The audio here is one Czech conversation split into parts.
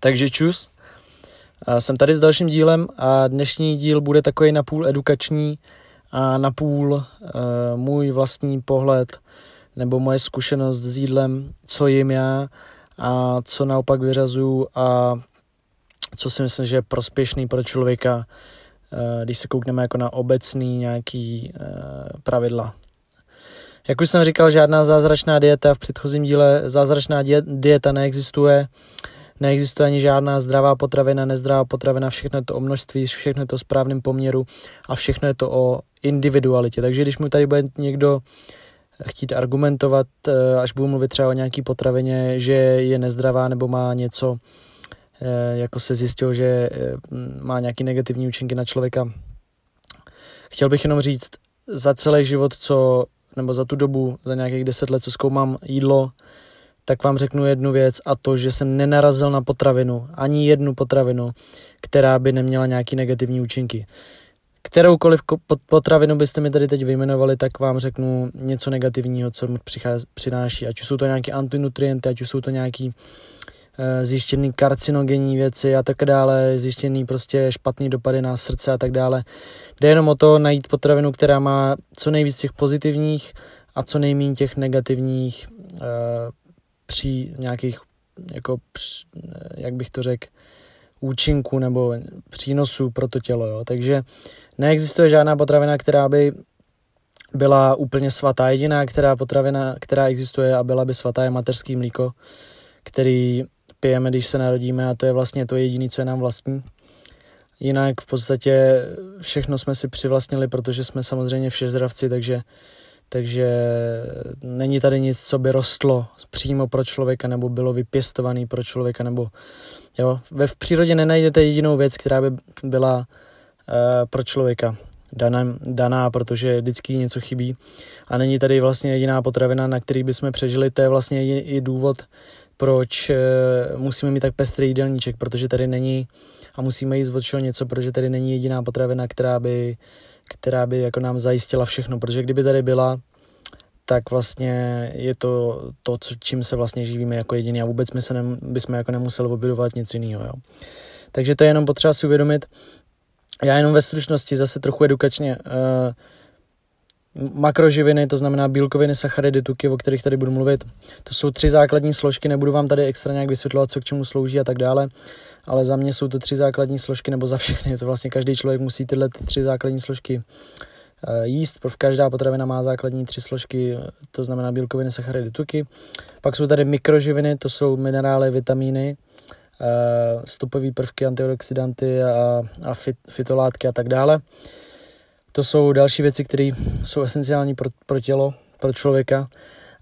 Takže čus. Jsem tady s dalším dílem a dnešní díl bude takový napůl edukační a napůl uh, můj vlastní pohled nebo moje zkušenost s jídlem, co jim já a co naopak vyřazuju a co si myslím, že je prospěšný pro člověka, uh, když se koukneme jako na obecný nějaký uh, pravidla. Jak už jsem říkal, žádná zázračná dieta v předchozím díle, zázračná dieta neexistuje. Neexistuje ani žádná zdravá potravina, nezdravá potravina, všechno je to o množství, všechno je to o správném poměru a všechno je to o individualitě. Takže když mu tady bude někdo chtít argumentovat, eh, až budu mluvit třeba o nějaký potravině, že je nezdravá nebo má něco, eh, jako se zjistilo, že eh, má nějaký negativní účinky na člověka. Chtěl bych jenom říct, za celý život, co, nebo za tu dobu, za nějakých deset let, co zkoumám jídlo, tak vám řeknu jednu věc a to, že jsem nenarazil na potravinu, ani jednu potravinu, která by neměla nějaký negativní účinky. Kteroukoliv potravinu byste mi tady teď vyjmenovali, tak vám řeknu něco negativního, co přináší. Ať už jsou to nějaké antinutrienty, ať už jsou to nějaký e, zjištěný karcinogenní věci a tak dále, zjištěný prostě špatný dopady na srdce a tak dále. Jde jenom o to najít potravinu, která má co nejvíc těch pozitivních a co nejméně těch negativních při nějakých, jako, jak bych to řekl, účinku nebo přínosů pro to tělo. Jo. Takže neexistuje žádná potravina, která by byla úplně svatá. Jediná která potravina, která existuje a byla by svatá, je mateřský mlíko, který pijeme, když se narodíme a to je vlastně to jediné, co je nám vlastní. Jinak v podstatě všechno jsme si přivlastnili, protože jsme samozřejmě všezdravci, takže takže není tady nic, co by rostlo přímo pro člověka nebo bylo vypěstované pro člověka. Nebo, jo. Ve v přírodě nenajdete jedinou věc, která by byla uh, pro člověka daná, daná, protože vždycky něco chybí. A není tady vlastně jediná potravina, na který bychom přežili. To je vlastně i, i důvod, proč uh, musíme mít tak pestrý jídelníček, protože tady není a musíme jíst od něco, protože tady není jediná potravina, která by která by jako nám zajistila všechno, protože kdyby tady byla, tak vlastně je to to, co, čím se vlastně živíme jako jediný a vůbec my se ne, bychom jako nemuseli obědovat nic jiného. Jo. Takže to je jenom potřeba si uvědomit. Já jenom ve stručnosti zase trochu edukačně. Uh, makroživiny, to znamená bílkoviny, sacharidy, tuky, o kterých tady budu mluvit. To jsou tři základní složky, nebudu vám tady extra nějak vysvětlovat, co k čemu slouží a tak dále, ale za mě jsou to tři základní složky, nebo za všechny, to vlastně každý člověk musí tyhle ty tři základní složky uh, jíst. Každá potravina má základní tři složky, to znamená bílkoviny, sacharidy, tuky. Pak jsou tady mikroživiny, to jsou minerály, vitamíny, uh, stopové prvky, antioxidanty a, a fit, fitolátky a tak dále. To jsou další věci, které jsou esenciální pro, pro tělo, pro člověka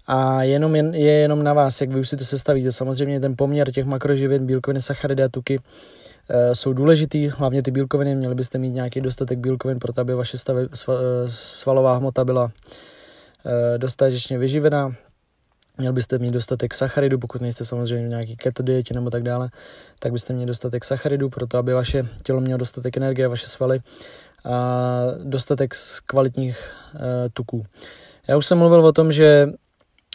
a jenom je, je jenom na vás, jak vy už si to sestavíte. Samozřejmě ten poměr těch makroživin, bílkoviny, sacharidy a tuky jsou důležitý, hlavně ty bílkoviny, měli byste mít nějaký dostatek bílkovin pro to, aby vaše stavy, eh, svalová hmota byla e, dostatečně vyživená. Měl byste mít dostatek sacharidu, pokud nejste samozřejmě v nějaký keto dietě nebo tak dále, tak byste měli dostatek sacharidu pro to, aby vaše tělo mělo dostatek energie, vaše svaly a dostatek z kvalitních tuků. Já už jsem mluvil o tom, že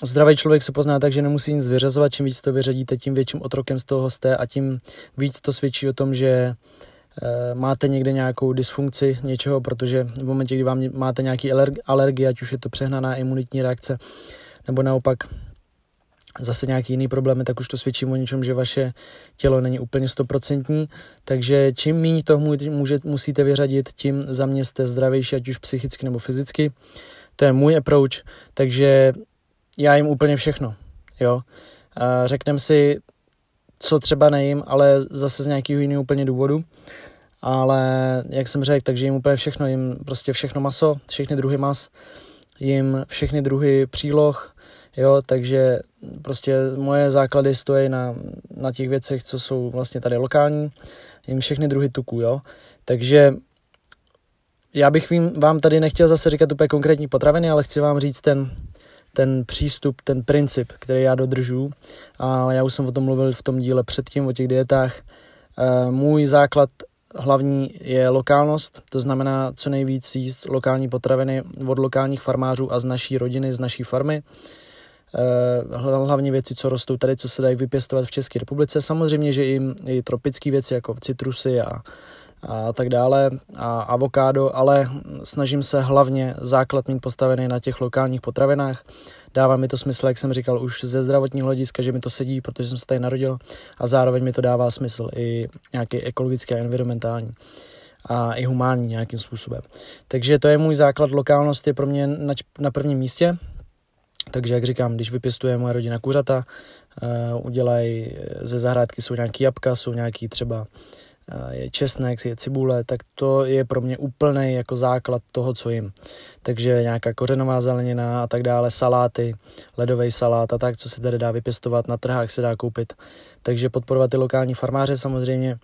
zdravý člověk se pozná tak, že nemusí nic vyřazovat, čím víc to vyřadíte, tím větším otrokem z toho jste a tím víc to svědčí o tom, že uh, máte někde nějakou dysfunkci něčeho, protože v momentě, kdy vám máte nějaký alergie, ať už je to přehnaná imunitní reakce, nebo naopak zase nějaký jiný problémy, tak už to svědčí o něčem, že vaše tělo není úplně stoprocentní, takže čím méně toho může, musíte vyřadit, tím za mě jste zdravější, ať už psychicky nebo fyzicky. To je můj approach, takže já jim úplně všechno, jo. Řekneme si, co třeba nejím, ale zase z nějakého jiného úplně důvodu. Ale jak jsem řekl, takže jim úplně všechno, jim prostě všechno maso, všechny druhy mas, jim všechny druhy příloh, jo, takže prostě moje základy stojí na, na těch věcech, co jsou vlastně tady lokální, jim všechny druhy tuků, jo, takže já bych vám tady nechtěl zase říkat úplně konkrétní potraviny, ale chci vám říct ten, ten přístup, ten princip, který já dodržu a já už jsem o tom mluvil v tom díle předtím, o těch dietách. E, můj základ hlavní je lokálnost, to znamená co nejvíc jíst lokální potraviny od lokálních farmářů a z naší rodiny, z naší farmy. hlavně věci, co rostou tady, co se dají vypěstovat v České republice. Samozřejmě, že i, i tropické věci, jako citrusy a, a tak dále, a avokádo, ale snažím se hlavně základ mít postavený na těch lokálních potravinách. Dává mi to smysl, jak jsem říkal, už ze zdravotního hlediska, že mi to sedí, protože jsem se tady narodil a zároveň mi to dává smysl i nějaký ekologický a environmentální a i humánní nějakým způsobem. Takže to je můj základ, lokálnost je pro mě na, na prvním místě, takže jak říkám, když vypěstuje moje rodina kuřata, uh, udělají ze zahrádky, jsou nějaký jabka, jsou nějaký třeba je česnek, je cibule, tak to je pro mě úplný jako základ toho, co jim. Takže nějaká kořenová zelenina a tak dále, saláty, ledový salát a tak, co se tady dá vypěstovat, na trhách se dá koupit. Takže podporovat ty lokální farmáře samozřejmě.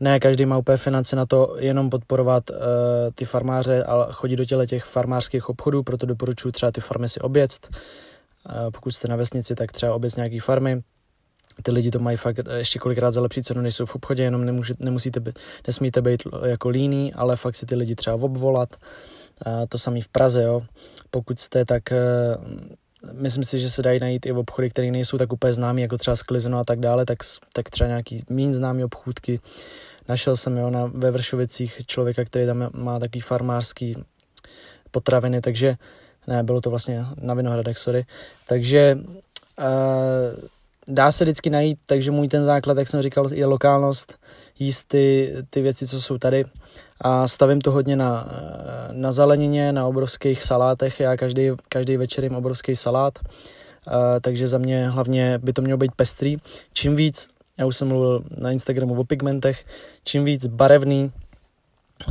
Ne každý má úplně finance na to jenom podporovat uh, ty farmáře, ale chodit do těle těch farmářských obchodů, proto doporučuji třeba ty farmy si oběct. Uh, pokud jste na vesnici, tak třeba oběc nějaký farmy, ty lidi to mají fakt ještě kolikrát za lepší cenu, než jsou v obchodě, jenom nemůže, nemusíte být, nesmíte být jako líný, ale fakt si ty lidi třeba obvolat. A to samý v Praze, jo. Pokud jste, tak eh, myslím si, že se dají najít i v obchody, které nejsou tak úplně známý, jako třeba Sklizeno a tak dále, tak, tak třeba nějaký méně známý obchůdky. Našel jsem jo, na, ve Vršovicích člověka, který tam má takový farmářský potraviny, takže ne, bylo to vlastně na Vinohradech, sorry. Takže uh, dá se vždycky najít, takže můj ten základ, jak jsem říkal, je lokálnost, jíst ty, ty věci, co jsou tady. A stavím to hodně na, na zelenině, na obrovských salátech, já každý, každý večer jim obrovský salát, uh, takže za mě hlavně by to mělo být pestrý. Čím víc, já už jsem mluvil na Instagramu o pigmentech, čím víc barevný,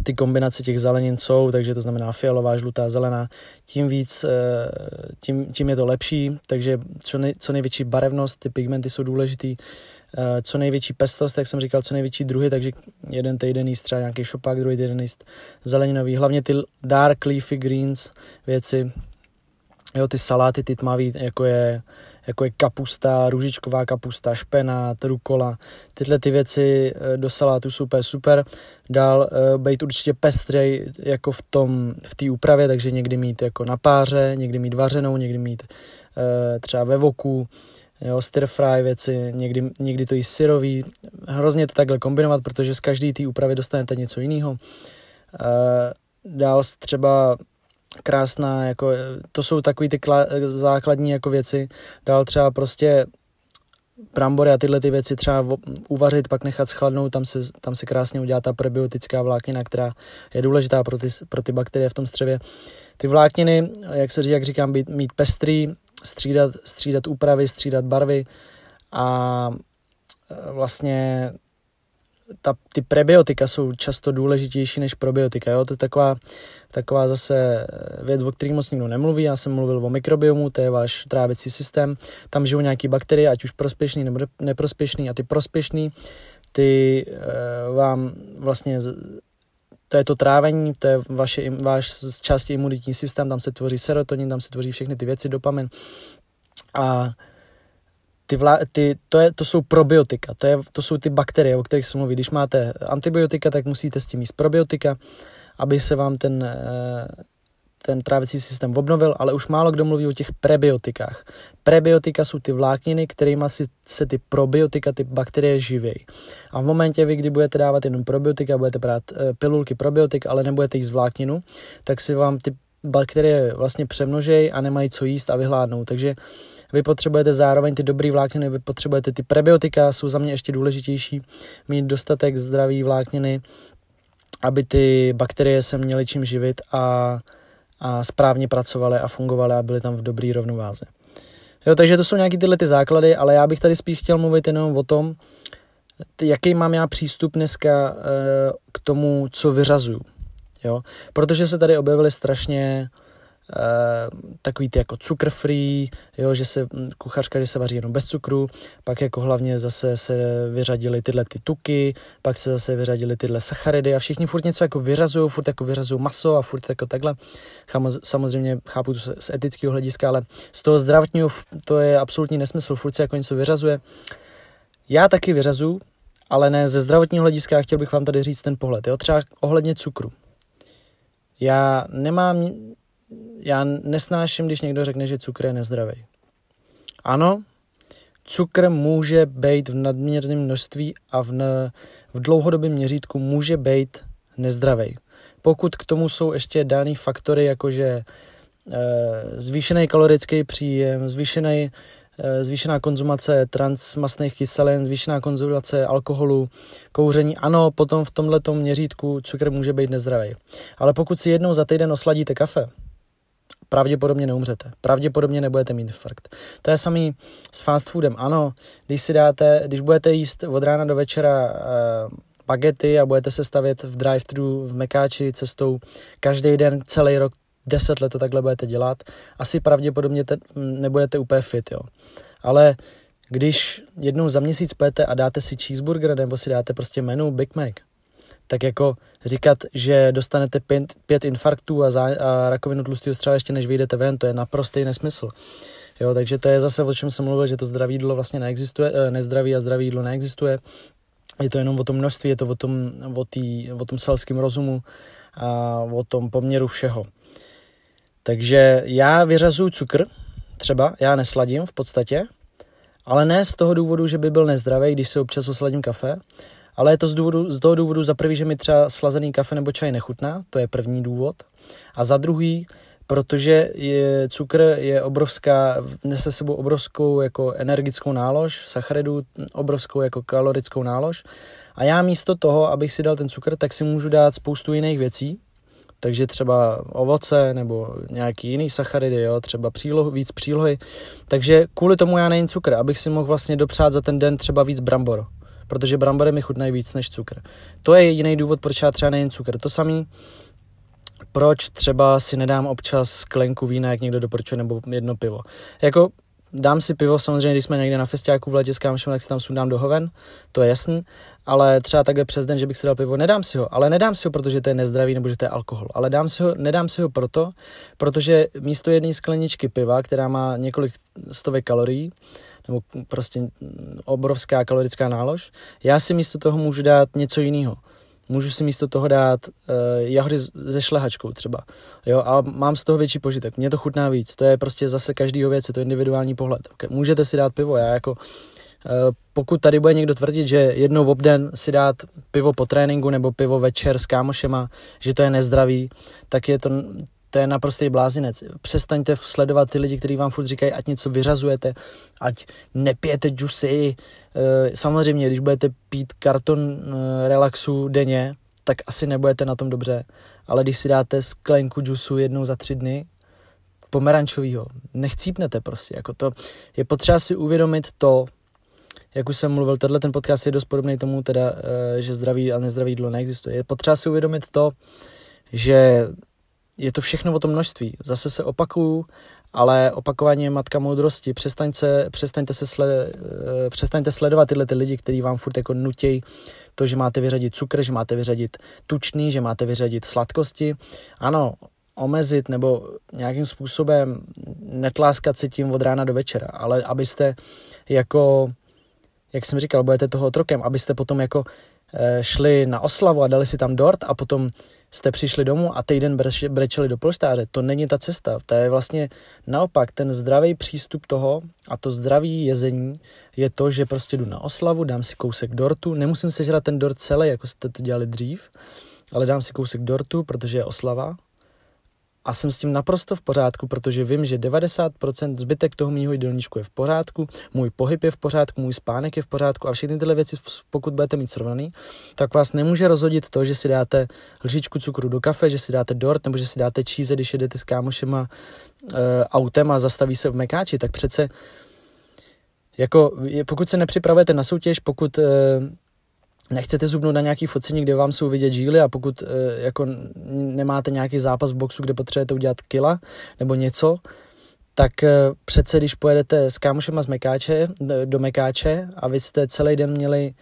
ty kombinace těch zelenin jsou, takže to znamená fialová, žlutá, zelená, tím víc, eh, tím, tím je to lepší, takže co, nej, co největší barevnost, ty pigmenty jsou důležitý, eh, co největší pestrost, jak jsem říkal, co největší druhy, takže jeden týden jíst třeba nějaký šopák, druhý týden jíst zeleninový, hlavně ty dark leafy greens věci, jo, ty saláty, ty tmavý, jako je jako je kapusta, růžičková kapusta, špenát, rukola. Tyhle ty věci eh, do salátu jsou úplně super. Dál uh, být určitě pestrej jako v tom, v té úpravě, takže někdy mít jako na páře, někdy mít vařenou, někdy mít uh, třeba ve voku, jo, stir fry věci, někdy, někdy to jí syrový. Hrozně to takhle kombinovat, protože z každé té úpravy dostanete něco jiného. Dál třeba krásná, jako, to jsou takový ty kla, základní jako věci. Dál třeba prostě brambory a tyhle ty věci třeba uvařit, pak nechat schladnout, tam se, tam se krásně udělá ta prebiotická vláknina, která je důležitá pro ty, pro ty bakterie v tom střevě. Ty vlákniny, jak se říká, jak říkám, být, mít pestrý, střídat, střídat úpravy, střídat barvy a e, vlastně ta, ty prebiotika jsou často důležitější než probiotika. Jo? To je taková, taková zase věc, o které moc nikdo nemluví. Já jsem mluvil o mikrobiomu, to je váš trávicí systém. Tam žijou nějaké bakterie, ať už prospěšný nebo neprospěšný. A ty prospěšný, ty e, vám vlastně to je to trávení, to je vaše, váš z části imunitní systém, tam se tvoří serotonin, tam se tvoří všechny ty věci, dopamin. A ty, vlá, ty to, je, to jsou probiotika, to, je, to jsou ty bakterie, o kterých se mluví. Když máte antibiotika, tak musíte s tím jíst probiotika, aby se vám ten, eh, ten trávicí systém obnovil, ale už málo kdo mluví o těch prebiotikách. Prebiotika jsou ty vlákniny, kterými si, se ty probiotika, ty bakterie živějí. A v momentě, vy, kdy budete dávat jenom probiotika, budete brát e, pilulky probiotik, ale nebudete jíst vlákninu, tak si vám ty bakterie vlastně přemnožejí a nemají co jíst a vyhládnou. Takže vy potřebujete zároveň ty dobrý vlákniny, vy potřebujete ty prebiotika, jsou za mě ještě důležitější, mít dostatek zdraví vlákniny, aby ty bakterie se měly čím živit a, a správně pracovaly a fungovaly a byly tam v dobrý rovnováze. Jo, takže to jsou nějaké tyhle ty základy, ale já bych tady spíš chtěl mluvit jenom o tom, jaký mám já přístup dneska e, k tomu, co vyřazuju. Jo? Protože se tady objevily strašně takový ty jako cukr free, jo, že se hm, kuchařka, že se vaří jenom bez cukru, pak jako hlavně zase se vyřadily tyhle ty tuky, pak se zase vyřadily tyhle sacharidy a všichni furt něco jako vyřazují, furt jako vyřazují maso a furt jako takhle. Samozřejmě chápu to z etického hlediska, ale z toho zdravotního to je absolutní nesmysl, furt se jako něco vyřazuje. Já taky vyřazu, ale ne ze zdravotního hlediska, chtěl bych vám tady říct ten pohled, jo, třeba ohledně cukru. Já nemám já nesnáším, když někdo řekne, že cukr je nezdravý. Ano, cukr může být v nadměrném množství a v, ne, v dlouhodobém měřítku může být nezdravý. Pokud k tomu jsou ještě daný faktory, jakože e, zvýšený kalorický příjem, zvýšený Eh, zvýšená konzumace transmasných kyselin, zvýšená konzumace alkoholu, kouření. Ano, potom v tomhle měřítku cukr může být nezdravý. Ale pokud si jednou za týden osladíte kafe, pravděpodobně neumřete. Pravděpodobně nebudete mít infarkt. To je samý s fast foodem. Ano, když si dáte, když budete jíst od rána do večera uh, bagety a budete se stavět v drive-thru v Mekáči cestou každý den, celý rok, deset let to takhle budete dělat, asi pravděpodobně ten, nebudete úplně fit, jo. Ale když jednou za měsíc pojete a dáte si cheeseburger nebo si dáte prostě menu Big Mac, tak jako říkat, že dostanete pět, pět infarktů a, zá, a rakovinu tlustého střeva ještě než vyjdete ven, to je naprostý nesmysl. Jo, takže to je zase, o čem jsem mluvil, že to zdravé jídlo vlastně neexistuje, eh, nezdraví a zdravé jídlo neexistuje. Je to jenom o tom množství, je to o tom, o, tý, o tom selském rozumu a o tom poměru všeho. Takže já vyřazuju cukr, třeba, já nesladím v podstatě, ale ne z toho důvodu, že by byl nezdravý, když si občas osladím kafe, ale je to z, důvodu, z toho důvodu za prvý, že mi třeba slazený kafe nebo čaj nechutná, to je první důvod. A za druhý, protože je, cukr je obrovská, nese sebou obrovskou jako energickou nálož, sacharidů, obrovskou jako kalorickou nálož. A já místo toho, abych si dal ten cukr, tak si můžu dát spoustu jiných věcí, takže třeba ovoce nebo nějaký jiný sacharidy, jo, třeba příloh, víc přílohy. Takže kvůli tomu já nejím cukr, abych si mohl vlastně dopřát za ten den třeba víc brambor, protože brambory mi chutnají víc než cukr. To je jediný důvod, proč já třeba nejím cukr. To samý, proč třeba si nedám občas sklenku vína, jak někdo doporučuje, nebo jedno pivo. Jako Dám si pivo, samozřejmě, když jsme někde na festiáku v letě s kámošem, tak si tam sundám do hoven, to je jasný, ale třeba takhle přes den, že bych si dal pivo, nedám si ho, ale nedám si ho, protože to je nezdravý nebo že to je alkohol, ale dám si ho, nedám si ho proto, protože místo jedné skleničky piva, která má několik stovek kalorií, nebo prostě obrovská kalorická nálož, já si místo toho můžu dát něco jiného. Můžu si místo toho dát uh, jahody se šlehačkou třeba. Jo, a mám z toho větší požitek. Mně to chutná víc. To je prostě zase každýho věc, je to individuální pohled. Můžete si dát pivo, já jako uh, pokud tady bude někdo tvrdit, že jednou v obden si dát pivo po tréninku nebo pivo večer s kámošema, že to je nezdravý, tak je to, to je naprostý blázinec. Přestaňte sledovat ty lidi, kteří vám furt říkají, ať něco vyřazujete, ať nepijete džusy. Eh, samozřejmě, když budete pít karton eh, relaxu denně, tak asi nebudete na tom dobře. Ale když si dáte sklenku džusu jednou za tři dny, pomerančovýho, nechcípnete prostě. Jako to, je potřeba si uvědomit to, jak už jsem mluvil, tenhle ten podcast je dost podobný tomu, teda, eh, že zdraví a nezdraví jídlo neexistuje. Je potřeba si uvědomit to, že je to všechno o tom množství. Zase se opakuju, ale opakování je matka moudrosti. Přestaňte, přestaňte, se sled, eh, přestaňte sledovat tyhle ty lidi, kteří vám furt jako nutějí to, že máte vyřadit cukr, že máte vyřadit tučný, že máte vyřadit sladkosti. Ano, omezit nebo nějakým způsobem netláskat si tím od rána do večera, ale abyste jako, jak jsem říkal, budete toho otrokem, abyste potom jako Eh, šli na oslavu a dali si tam dort a potom jste přišli domů a týden brečeli do polštáře. To není ta cesta. To je vlastně naopak ten zdravý přístup toho a to zdravý jezení je to, že prostě jdu na oslavu, dám si kousek dortu, nemusím sežrat ten dort celý, jako jste to dělali dřív, ale dám si kousek dortu, protože je oslava a jsem s tím naprosto v pořádku, protože vím, že 90% zbytek toho mýho jídelníčku je v pořádku, můj pohyb je v pořádku, můj spánek je v pořádku a všechny tyhle věci, pokud budete mít srovnaný, tak vás nemůže rozhodit to, že si dáte lžičku cukru do kafe, že si dáte dort nebo že si dáte číze, když jedete s kámošema e, autem a zastaví se v Mekáči, tak přece jako, pokud se nepřipravujete na soutěž, pokud e, nechcete zubnout na nějaký focení, kde vám jsou vidět žíly a pokud e, jako nemáte nějaký zápas v boxu, kde potřebujete udělat kila nebo něco, tak e, přece když pojedete s kámošema z Mekáče, do Mekáče a vy jste celý den měli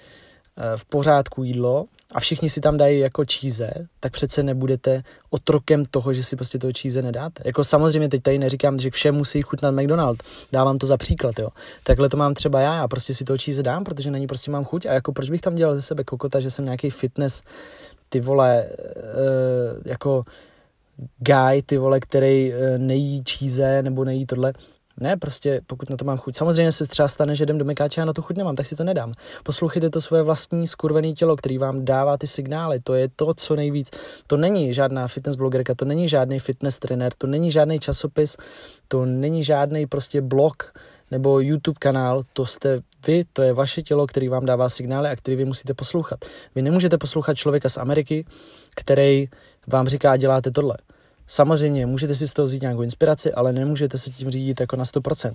v pořádku jídlo a všichni si tam dají jako číze, tak přece nebudete otrokem toho, že si prostě toho číze nedáte. Jako samozřejmě teď tady neříkám, že vše musí chutnat McDonald, dávám to za příklad, jo. Takhle to mám třeba já, já prostě si toho číze dám, protože na ní prostě mám chuť a jako proč bych tam dělal ze sebe kokota, že jsem nějaký fitness, ty vole, uh, jako guy, ty vole, který uh, nejí číze nebo nejí tohle. Ne, prostě pokud na to mám chuť. Samozřejmě se třeba stane, že jdem do mekáče a na to chuť nemám, tak si to nedám. Poslouchejte to svoje vlastní skurvené tělo, který vám dává ty signály. To je to, co nejvíc. To není žádná fitness blogerka, to není žádný fitness trenér, to není žádný časopis, to není žádný prostě blog nebo YouTube kanál, to jste vy, to je vaše tělo, který vám dává signály a který vy musíte poslouchat. Vy nemůžete poslouchat člověka z Ameriky, který vám říká, děláte tohle. Samozřejmě můžete si z toho vzít nějakou inspiraci, ale nemůžete se tím řídit jako na 100%.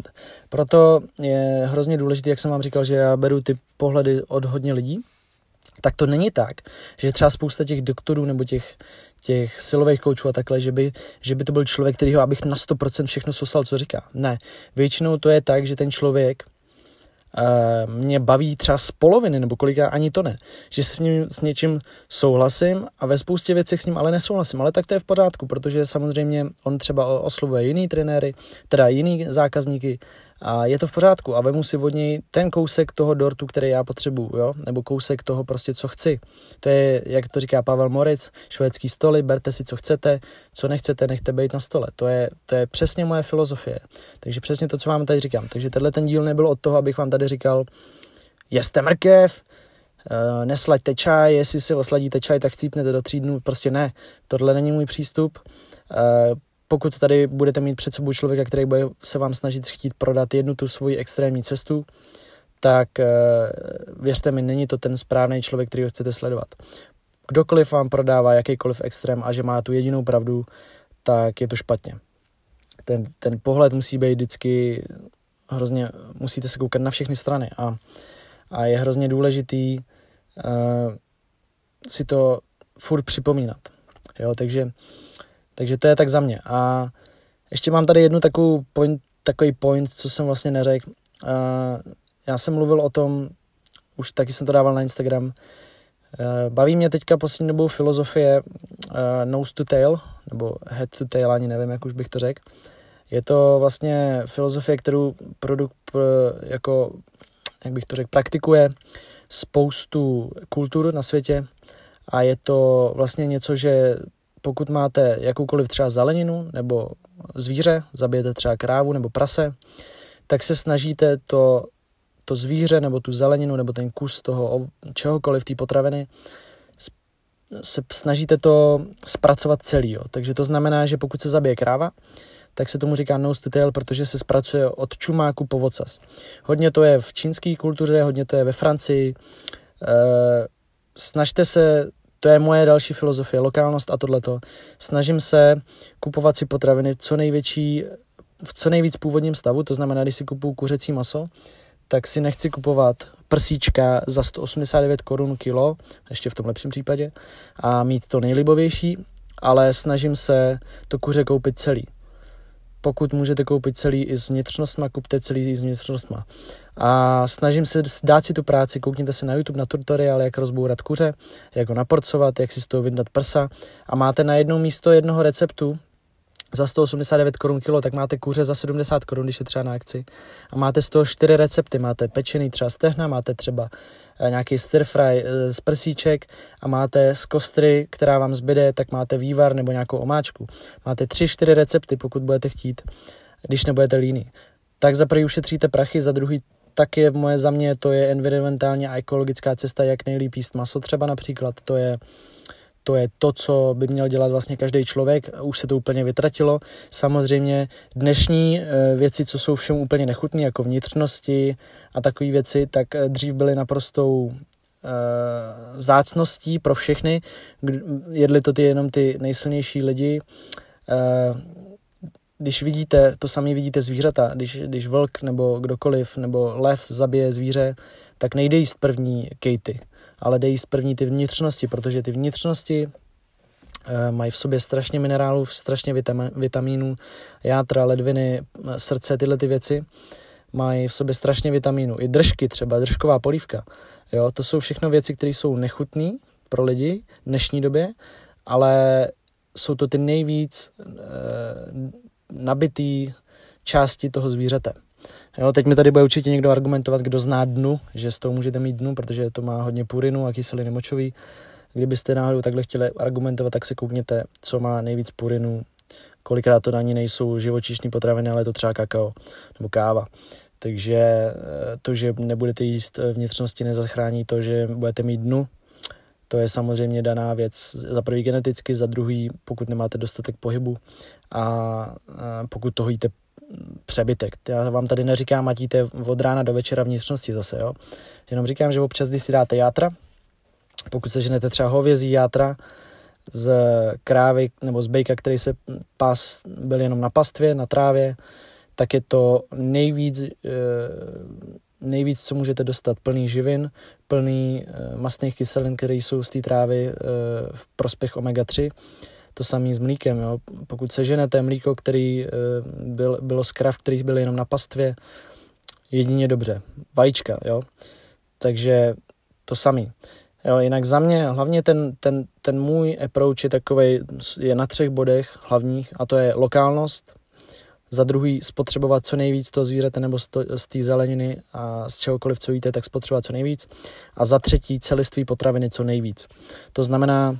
Proto je hrozně důležité, jak jsem vám říkal, že já beru ty pohledy od hodně lidí, tak to není tak, že třeba spousta těch doktorů nebo těch, těch silových koučů a takhle, že by, že by to byl člověk, který ho abych na 100% všechno sosal, co říká. Ne, většinou to je tak, že ten člověk mě baví třeba z poloviny, nebo kolikrát ani to ne. Že s, ním, s něčím souhlasím a ve spoustě věcech s ním ale nesouhlasím. Ale tak to je v pořádku, protože samozřejmě on třeba oslovuje jiný trenéry, teda jiný zákazníky a je to v pořádku a vemu si od něj ten kousek toho dortu, který já potřebuju, jo? nebo kousek toho prostě, co chci. To je, jak to říká Pavel Moritz, švédský stoly, berte si, co chcete, co nechcete, nechte být na stole. To je, to je přesně moje filozofie. Takže přesně to, co vám tady říkám. Takže tenhle ten díl nebyl od toho, abych vám tady říkal, jeste mrkev, uh, neslaďte čaj, jestli si osladíte čaj, tak chcípnete do tří dnů. Prostě ne, tohle není můj přístup. Pokud tady budete mít před sebou člověka, který bude se vám snažit chtít prodat jednu tu svoji extrémní cestu, tak uh, věřte mi, není to ten správný člověk, který ho chcete sledovat. Kdokoliv vám prodává jakýkoliv extrém a že má tu jedinou pravdu, tak je to špatně. Ten, ten pohled musí být vždycky hrozně, musíte se koukat na všechny strany a, a je hrozně důležitý uh, si to furt připomínat. Jo, takže, takže to je tak za mě. A ještě mám tady jednu takovou point, takový point, co jsem vlastně neřekl. Uh, já jsem mluvil o tom, už taky jsem to dával na Instagram, uh, baví mě teďka poslední dobou filozofie uh, nose to tail, nebo head to tail, ani nevím, jak už bych to řekl. Je to vlastně filozofie, kterou produkt jako, jak bych to řekl, praktikuje spoustu kultur na světě a je to vlastně něco, že pokud máte jakoukoliv třeba zeleninu nebo zvíře, zabijete třeba krávu nebo prase, tak se snažíte to, to zvíře nebo tu zeleninu nebo ten kus toho čehokoliv té potraviny se snažíte to zpracovat celý. Jo. Takže to znamená, že pokud se zabije kráva, tak se tomu říká nose to tail, protože se zpracuje od čumáku po vocas. Hodně to je v čínské kultuře, hodně to je ve Francii. E, snažte se, to je moje další filozofie, lokálnost a tohleto. Snažím se kupovat si potraviny co největší, v co nejvíc původním stavu, to znamená, když si kupuju kuřecí maso, tak si nechci kupovat prsíčka za 189 korun kilo, ještě v tom lepším případě, a mít to nejlibovější, ale snažím se to kuře koupit celý pokud můžete koupit celý i s vnitřnostma, kupte celý i s vnitřnostma. A snažím se dát si tu práci, koukněte se na YouTube na tutoriál, jak rozbourat kuře, jak ho naporcovat, jak si z toho vyndat prsa a máte na jedno místo jednoho receptu za 189 korun kilo, tak máte kuře za 70 korun, když je třeba na akci. A máte z toho čtyři recepty. Máte pečený třeba stehna, máte třeba eh, nějaký stir fry eh, z prsíček a máte z kostry, která vám zbyde, tak máte vývar nebo nějakou omáčku. Máte tři, čtyři recepty, pokud budete chtít, když nebudete líní. Tak za prvý ušetříte prachy, za druhý tak je moje za mě, to je environmentálně a ekologická cesta, jak nejlíp jíst maso třeba například, to je to je to, co by měl dělat vlastně každý člověk. Už se to úplně vytratilo. Samozřejmě dnešní eh, věci, co jsou všem úplně nechutné, jako vnitřnosti a takové věci, tak eh, dřív byly naprostou eh, vzácností pro všechny. Jedli to ty jenom ty nejsilnější lidi. Když vidíte, to sami vidíte zvířata, když, když vlk nebo kdokoliv, nebo lev zabije zvíře, tak nejde jíst první kejty ale dej z první ty vnitřnosti, protože ty vnitřnosti eh, mají v sobě strašně minerálů, strašně vitamínů, játra, ledviny, srdce, tyhle ty věci mají v sobě strašně vitamínů. I držky třeba, držková polívka. Jo, to jsou všechno věci, které jsou nechutné pro lidi v dnešní době, ale jsou to ty nejvíc e, nabitý části toho zvířete. Jo, teď mi tady bude určitě někdo argumentovat, kdo zná dnu, že z toho můžete mít dnu, protože to má hodně purinu a kyseliny močový. Kdybyste náhodou takhle chtěli argumentovat, tak se koukněte, co má nejvíc purinu, Kolikrát to ani nejsou živočišní potraviny, ale je to třeba kakao nebo káva. Takže eh, to, že nebudete jíst vnitřnosti, nezachrání to, že budete mít dnu. To je samozřejmě daná věc za prvý geneticky, za druhý, pokud nemáte dostatek pohybu a pokud toho jíte přebytek. Já vám tady neříkám, ať jíte od rána do večera vnitřnosti zase, jo. Jenom říkám, že občas, když si dáte játra, pokud se ženete třeba hovězí játra z krávy nebo z bejka, který se pas, byl jenom na pastvě, na trávě, tak je to nejvíc, eh, nejvíc, co můžete dostat, plný živin, plný eh, mastných kyselin, které jsou z té trávy eh, v prospěch omega-3. To samé s mlíkem. Jo. Pokud se ženete mlíko, který byl, bylo z krav, který byl jenom na pastvě, jedině dobře. Vajíčka, jo. Takže to samý. Jo, jinak za mě hlavně ten, ten, ten můj approach je takový, je na třech bodech hlavních a to je lokálnost, za druhý spotřebovat co nejvíc toho zvířete nebo z té zeleniny a z čehokoliv, co jíte, tak spotřebovat co nejvíc. A za třetí celiství potraviny co nejvíc. To znamená uh,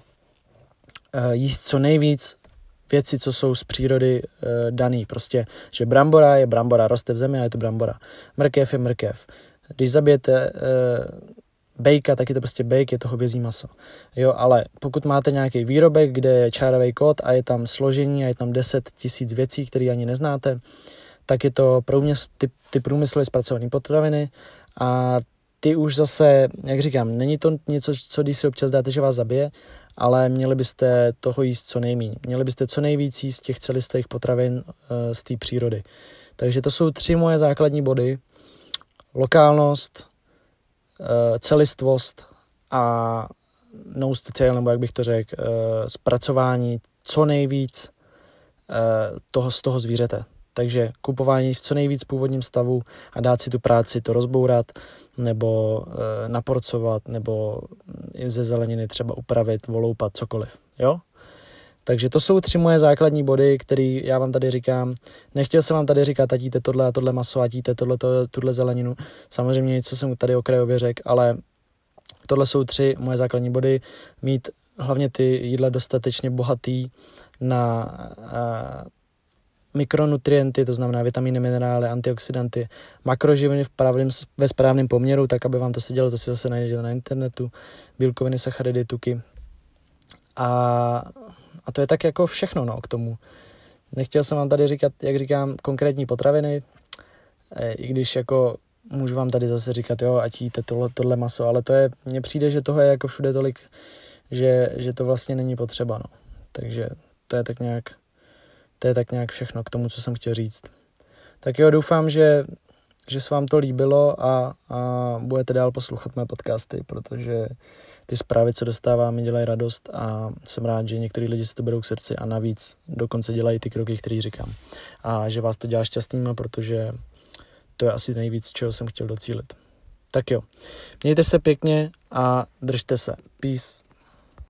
jíst co nejvíc věci, co jsou z přírody uh, daný. Prostě, že brambora je brambora, roste v zemi a je to brambora. Mrkev je mrkev. Když zabijete uh, bejka, tak je to prostě bejk, je to hovězí maso. Jo, ale pokud máte nějaký výrobek, kde je čárový kód a je tam složení a je tam 10 tisíc věcí, které ani neznáte, tak je to průmysl, ty, ty průmyslově zpracované potraviny a ty už zase, jak říkám, není to něco, co když si občas dáte, že vás zabije, ale měli byste toho jíst co nejméně. Měli byste co nejvíc jíst těch celistvých potravin uh, z té přírody. Takže to jsou tři moje základní body. Lokálnost, celistvost a nose to tail, nebo jak bych to řekl, uh, zpracování co nejvíc uh, toho z toho zvířete. Takže kupování v co nejvíc původním stavu a dát si tu práci to rozbourat, nebo e, naporcovat, nebo ze zeleniny třeba upravit, voloupat, cokoliv. Jo? Takže to jsou tři moje základní body, které já vám tady říkám. Nechtěl jsem vám tady říkat, ať jíte tohle a tohle maso, ať jíte tohle, tohle, tuhle zeleninu. Samozřejmě něco jsem tady okrajově řekl, ale tohle jsou tři moje základní body. Mít hlavně ty jídla dostatečně bohatý na a, mikronutrienty, to znamená vitamíny, minerály, antioxidanty, makroživiny v pravým, ve správném poměru, tak aby vám to sedělo, to si zase najdete na internetu, bílkoviny, sacharidy, tuky. A a to je tak jako všechno no, k tomu. Nechtěl jsem vám tady říkat, jak říkám, konkrétní potraviny, e, i když jako můžu vám tady zase říkat, jo, ať jíte tohle, tohle maso, ale to je, mně přijde, že toho je jako všude tolik, že, že to vlastně není potřeba, no. Takže to je tak nějak, to je tak nějak všechno k tomu, co jsem chtěl říct. Tak jo, doufám, že, že se vám to líbilo a, a budete dál poslouchat mé podcasty, protože ty zprávy, co dostávám, mi dělají radost a jsem rád, že některý lidi si to berou k srdci a navíc dokonce dělají ty kroky, které říkám. A že vás to dělá šťastným, protože to je asi nejvíc, čeho jsem chtěl docílit. Tak jo, mějte se pěkně a držte se. Peace.